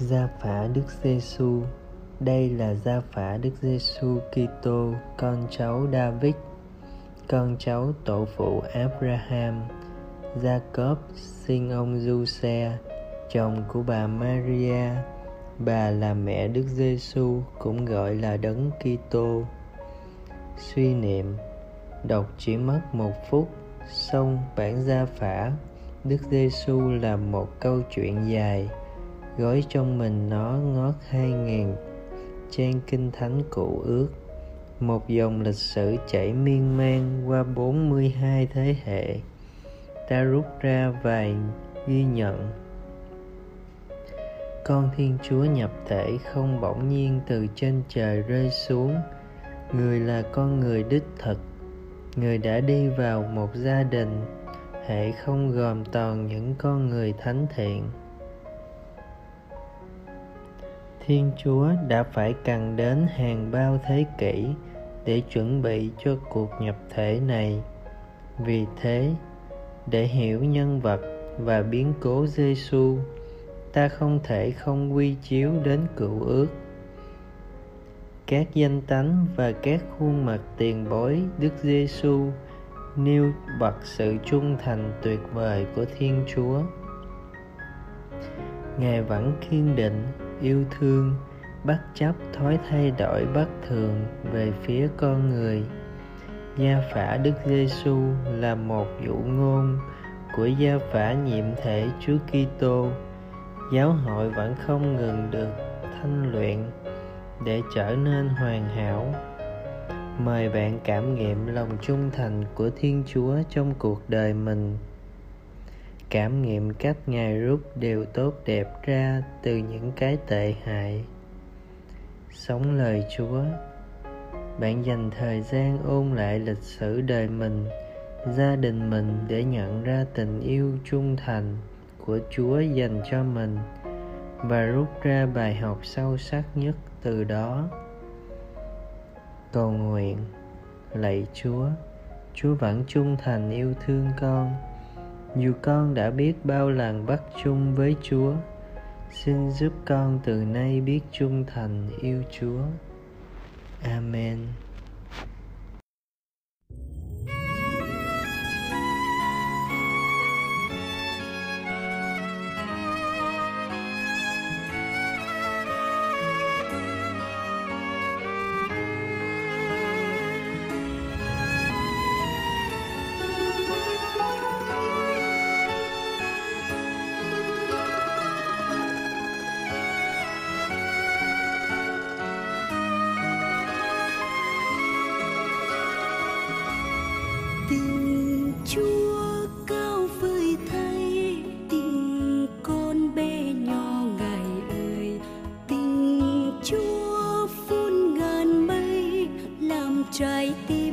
Gia phả Đức Giêsu đây là gia phả Đức Giêsu Kitô, con cháu David, con cháu tổ phụ Abraham. Jacob sinh ông Giuse, chồng của bà Maria. Bà là mẹ Đức Giêsu, cũng gọi là Đấng Kitô. Suy niệm, đọc chỉ mất một phút, xong bản gia phả Đức Giêsu là một câu chuyện dài, gói trong mình nó ngót hai ngàn. Trang kinh thánh cổ ước. Một dòng lịch sử chảy miên man qua 42 thế hệ. Ta rút ra vài ghi nhận. Con thiên chúa nhập thể không bỗng nhiên từ trên trời rơi xuống. Người là con người đích thực. Người đã đi vào một gia đình, hệ không gồm toàn những con người thánh thiện thiên chúa đã phải cần đến hàng bao thế kỷ để chuẩn bị cho cuộc nhập thể này vì thế, để hiểu nhân vật và biến cố giêsu ta không thể không quy chiếu đến cựu ước các danh tánh và các khuôn mặt tiền bối Đức Giêsu nêu bật sự trung thành tuyệt vời của Thiên Chúa. Ngài vẫn kiên định yêu thương, bất chấp thói thay đổi bất thường về phía con người. Gia phả đức giêsu là một dụ ngôn của gia phả nhiệm thể chúa kitô. Giáo hội vẫn không ngừng được thanh luyện để trở nên hoàn hảo. Mời bạn cảm nghiệm lòng trung thành của thiên chúa trong cuộc đời mình cảm nghiệm cách ngài rút điều tốt đẹp ra từ những cái tệ hại. Sống lời chúa. Bạn dành thời gian ôn lại lịch sử đời mình, gia đình mình để nhận ra tình yêu trung thành của chúa dành cho mình và rút ra bài học sâu sắc nhất từ đó. Cầu nguyện, lạy chúa chúa vẫn trung thành yêu thương con dù con đã biết bao lần bắt chung với chúa, xin giúp con từ nay biết trung thành yêu chúa. Amen. Trái tim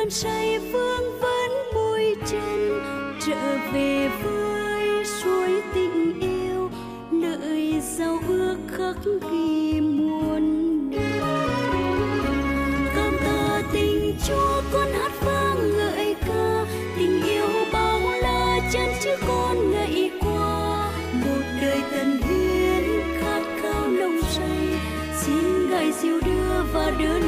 cơn say vương vấn bụi chân, trở về với suối tình yêu, nơi giao ước khắc ghi muôn đời cảm tạ tình chúa con hát vang ngợi ca, tình yêu bao la chân chứ con ngày qua. Một đời tần hiến khát khao nồng say, xin ngài dìu đưa và đưa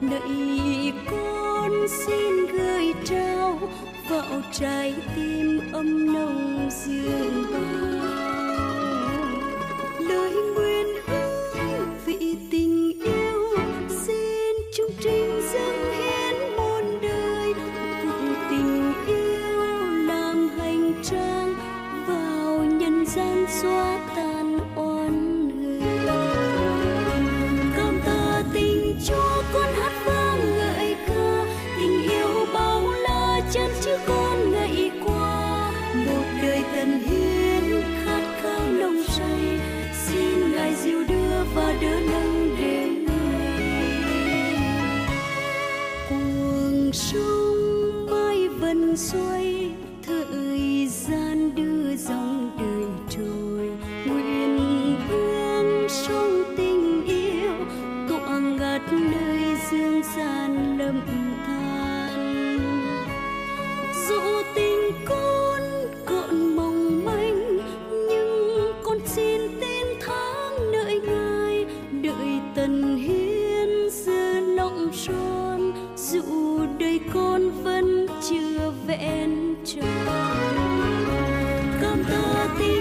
vậy con xin gửi trao vào trái tim âm nồng dương bao lời nguyện ước vị tình yêu, xin chung trên xuôi thời gian đưa dòng đời trôi. Nguyện hương trong tình yêu cõng gặt nơi dương gian lầm than. Dẫu tình con còn mong manh, nhưng con xin tin tháng đợi ngài. Đợi tần hiến giữa nọng tròn dụ đời con vẫn chưa vẹn tròn. Con thơ tiếng